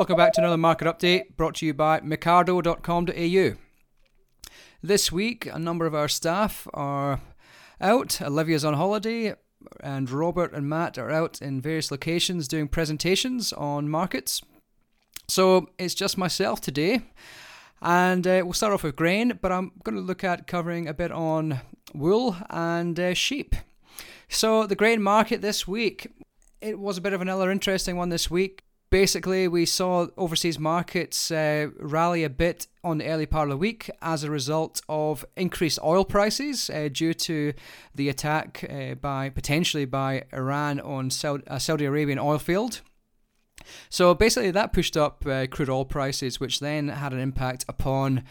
Welcome back to another market update brought to you by Mecardo.com.au. This week, a number of our staff are out. Olivia's on holiday, and Robert and Matt are out in various locations doing presentations on markets. So it's just myself today. And uh, we'll start off with grain, but I'm going to look at covering a bit on wool and uh, sheep. So, the grain market this week, it was a bit of another interesting one this week. Basically, we saw overseas markets uh, rally a bit on the early part of the week as a result of increased oil prices uh, due to the attack uh, by potentially by Iran on Saudi, a Saudi Arabian oil field. So basically, that pushed up uh, crude oil prices, which then had an impact upon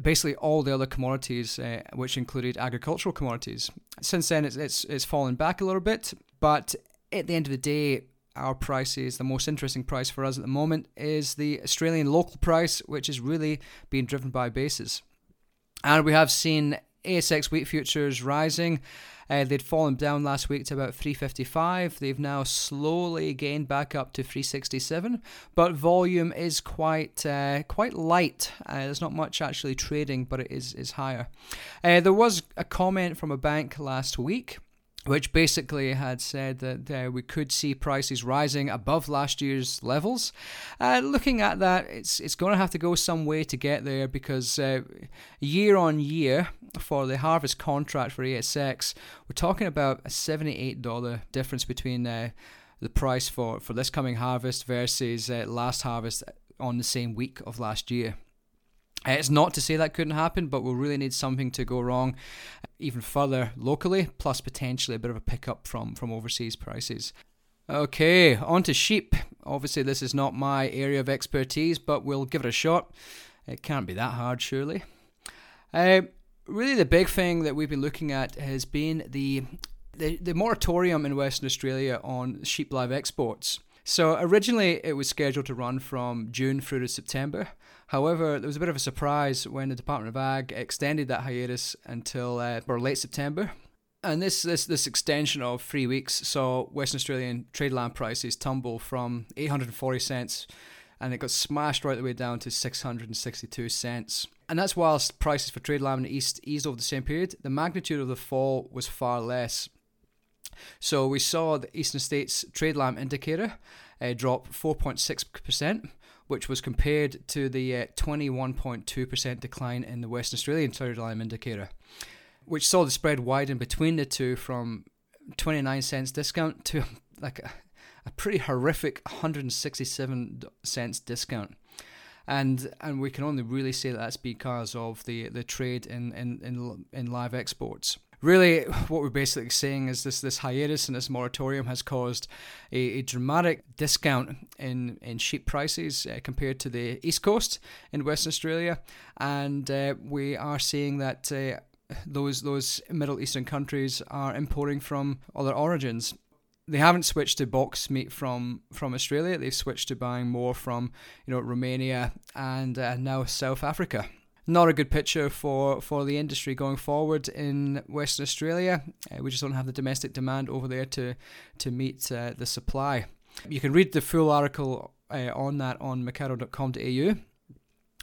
basically all the other commodities, uh, which included agricultural commodities. Since then, it's, it's it's fallen back a little bit, but at the end of the day, our price is the most interesting price for us at the moment is the Australian local price, which is really being driven by bases. And we have seen ASX wheat futures rising. Uh, they'd fallen down last week to about 355. They've now slowly gained back up to 367, but volume is quite uh, quite light. Uh, there's not much actually trading, but it is is higher. Uh, there was a comment from a bank last week which basically had said that uh, we could see prices rising above last year's levels. Uh, looking at that, it's it's going to have to go some way to get there because uh, year on year for the harvest contract for ASX, we're talking about a seventy-eight dollar difference between uh, the price for for this coming harvest versus uh, last harvest on the same week of last year. It's not to say that couldn't happen, but we'll really need something to go wrong even further locally, plus potentially a bit of a pickup from, from overseas prices. Okay, on to sheep. Obviously, this is not my area of expertise, but we'll give it a shot. It can't be that hard, surely. Uh, really, the big thing that we've been looking at has been the, the, the moratorium in Western Australia on sheep live exports. So originally it was scheduled to run from June through to September. However, there was a bit of a surprise when the Department of Ag extended that hiatus until uh, or late September. And this, this this extension of three weeks saw Western Australian trade lamb prices tumble from 840 cents and it got smashed right the way down to 662 cents. And that's whilst prices for trade lamb in the East eased over the same period, the magnitude of the fall was far less. So we saw the Eastern States trade lamb indicator uh, drop 4.6%, which was compared to the uh, 21.2% decline in the Western Australian trade lamb indicator, which saw the spread widen between the two from 29 cents discount to like a, a pretty horrific 167 cents discount. And and we can only really say that that's because of the the trade in in in, in live exports really what we're basically saying is this this hiatus and this moratorium has caused a, a dramatic discount in in sheep prices uh, compared to the east coast in Western Australia, and uh, we are seeing that. Uh, those those Middle Eastern countries are importing from other origins they haven't switched to box meat from from Australia. They've switched to buying more from you know Romania and uh, now South Africa not a good picture for, for the industry going forward in Western Australia. Uh, we just don't have the domestic demand over there to to meet uh, the supply. You can read the full article uh, on that on mecardo.com.au.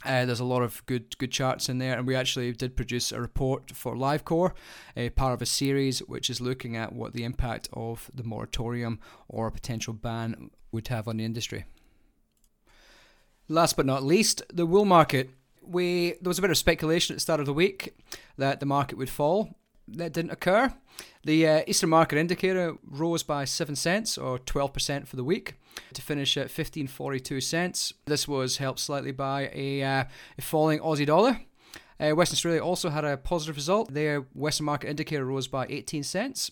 Uh, there's a lot of good good charts in there, and we actually did produce a report for LiveCorp, a part of a series which is looking at what the impact of the moratorium or a potential ban would have on the industry. Last but not least, the wool market we there was a bit of speculation at the start of the week that the market would fall. That didn't occur. The uh, Eastern Market Indicator rose by 7 cents or 12% for the week to finish at 15.42 cents. This was helped slightly by a, uh, a falling Aussie dollar. Uh, Western Australia also had a positive result. Their Western Market Indicator rose by 18 cents.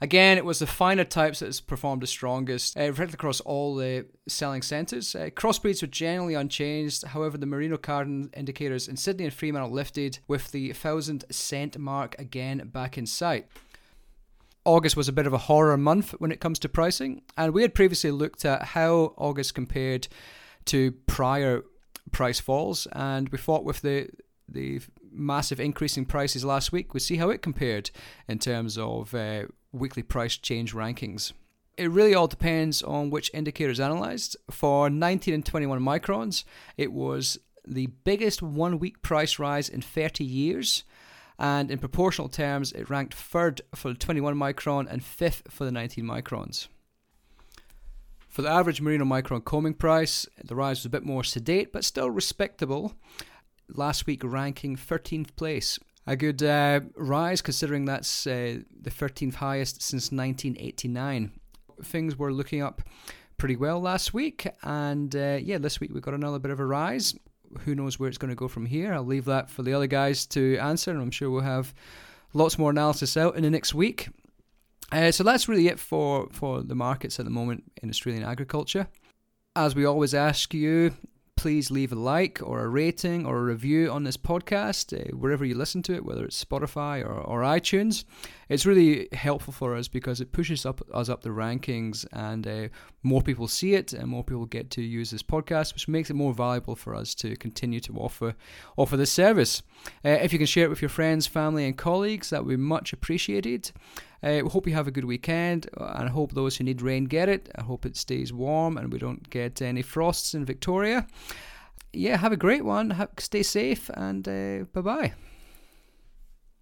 Again, it was the finer types that performed the strongest, uh, across all the selling centres. Uh, crossbreeds were generally unchanged, however, the Merino Cardings indicators in Sydney and Fremantle lifted, with the 1,000 cent mark again back in sight. August was a bit of a horror month when it comes to pricing, and we had previously looked at how August compared to prior price falls, and we thought with the the massive increase in prices last week, we see how it compared in terms of uh, weekly price change rankings. it really all depends on which indicator is analysed. For 19 and 21 microns, it was the biggest one week price rise in 30 years. And in proportional terms, it ranked third for the 21 micron and fifth for the 19 microns. For the average merino micron combing price, the rise was a bit more sedate but still respectable. Last week ranking 13th place. A good uh, rise considering that's uh, the 13th highest since 1989. Things were looking up pretty well last week, and uh, yeah, this week we've got another bit of a rise who knows where it's going to go from here? I'll leave that for the other guys to answer, and I'm sure we'll have lots more analysis out in the next week. Uh, so that's really it for, for the markets at the moment in Australian agriculture. As we always ask you, please leave a like or a rating or a review on this podcast, uh, wherever you listen to it, whether it's Spotify or, or iTunes. It's really helpful for us because it pushes up us up the rankings and uh, more people see it and more people get to use this podcast, which makes it more valuable for us to continue to offer offer this service. Uh, if you can share it with your friends, family, and colleagues, that would be much appreciated. Uh, hope you have a good weekend, and I hope those who need rain get it. I hope it stays warm and we don't get any frosts in Victoria. Yeah, have a great one. Have, stay safe, and uh, bye bye.